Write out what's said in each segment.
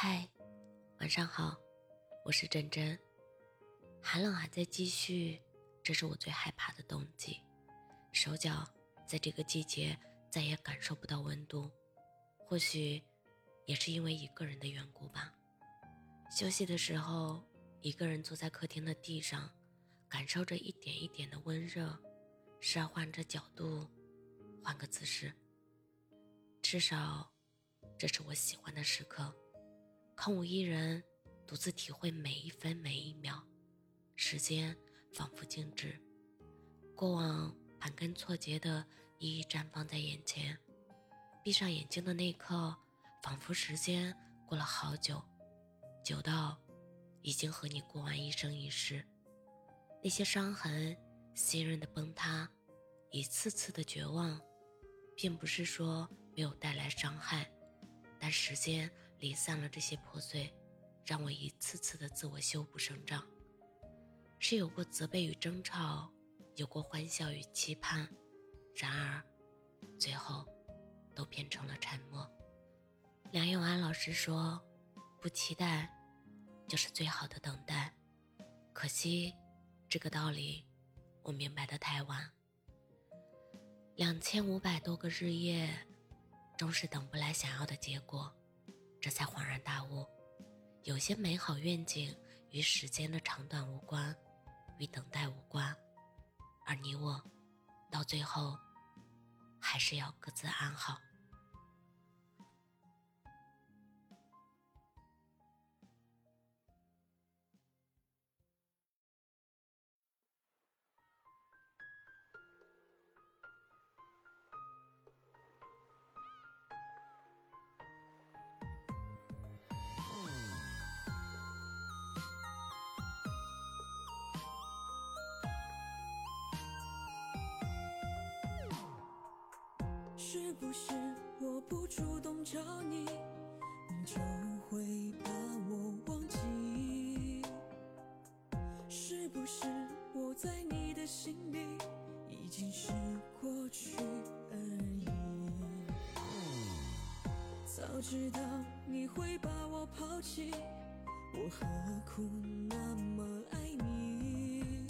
嗨，晚上好，我是真真。寒冷还在继续，这是我最害怕的冬季。手脚在这个季节再也感受不到温度，或许也是因为一个人的缘故吧。休息的时候，一个人坐在客厅的地上，感受着一点一点的温热，时而换着角度，换个姿势。至少，这是我喜欢的时刻。空无一人，独自体会每一分每一秒，时间仿佛静止，过往盘根错节的一一绽放在眼前。闭上眼睛的那一刻，仿佛时间过了好久，久到已经和你过完一生一世。那些伤痕、信任的崩塌、一次次的绝望，并不是说没有带来伤害。但时间离散了这些破碎，让我一次次的自我修补生长。是有过责备与争吵，有过欢笑与期盼，然而，最后，都变成了沉默。梁永安老师说：“不期待，就是最好的等待。”可惜，这个道理，我明白的太晚。两千五百多个日夜。终是等不来想要的结果，这才恍然大悟，有些美好愿景与时间的长短无关，与等待无关，而你我，到最后，还是要各自安好。是不是我不主动找你，你就会把我忘记？是不是我在你的心里已经是过去而已？早知道你会把我抛弃，我何苦那么爱你？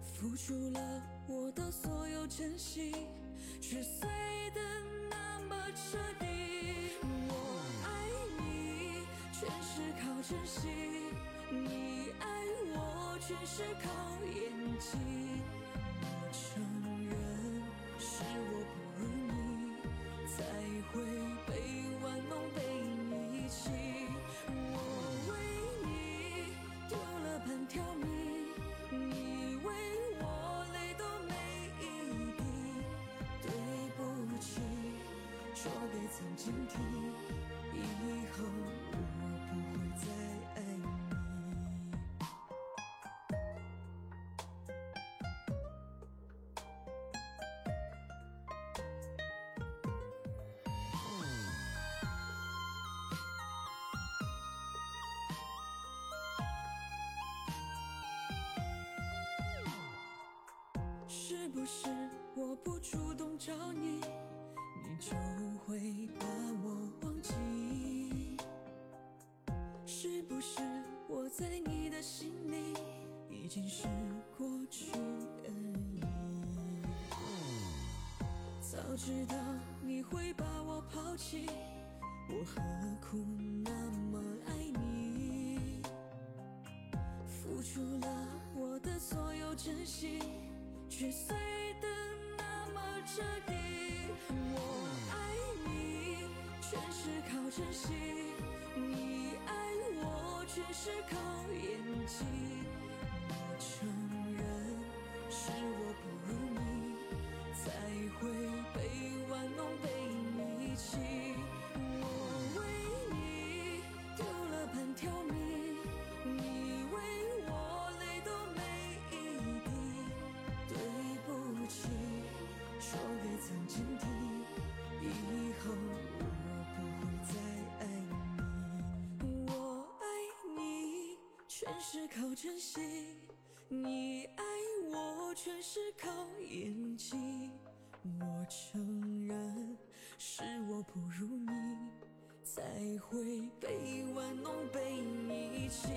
付出了我的所有真心。却碎得那么彻底。我爱你，全是靠真心；你爱我，全是靠演技。我承认是我不如你，才会被说给曾经听，以后我不会再爱你。是不是我不主动找你？就会把我忘记，是不是我在你的心里已经是过去而已？早知道你会把我抛弃，我何苦那么爱你？付出了我的所有真心，却碎彻底，我爱你，全是靠。真心，你爱我全是靠演技。我承认是我不如你，才会曾经的，以后我不会再爱你。我爱你。全是靠真心，你爱我全是靠演技。我承认是我不如你，才会被玩弄，被你弃。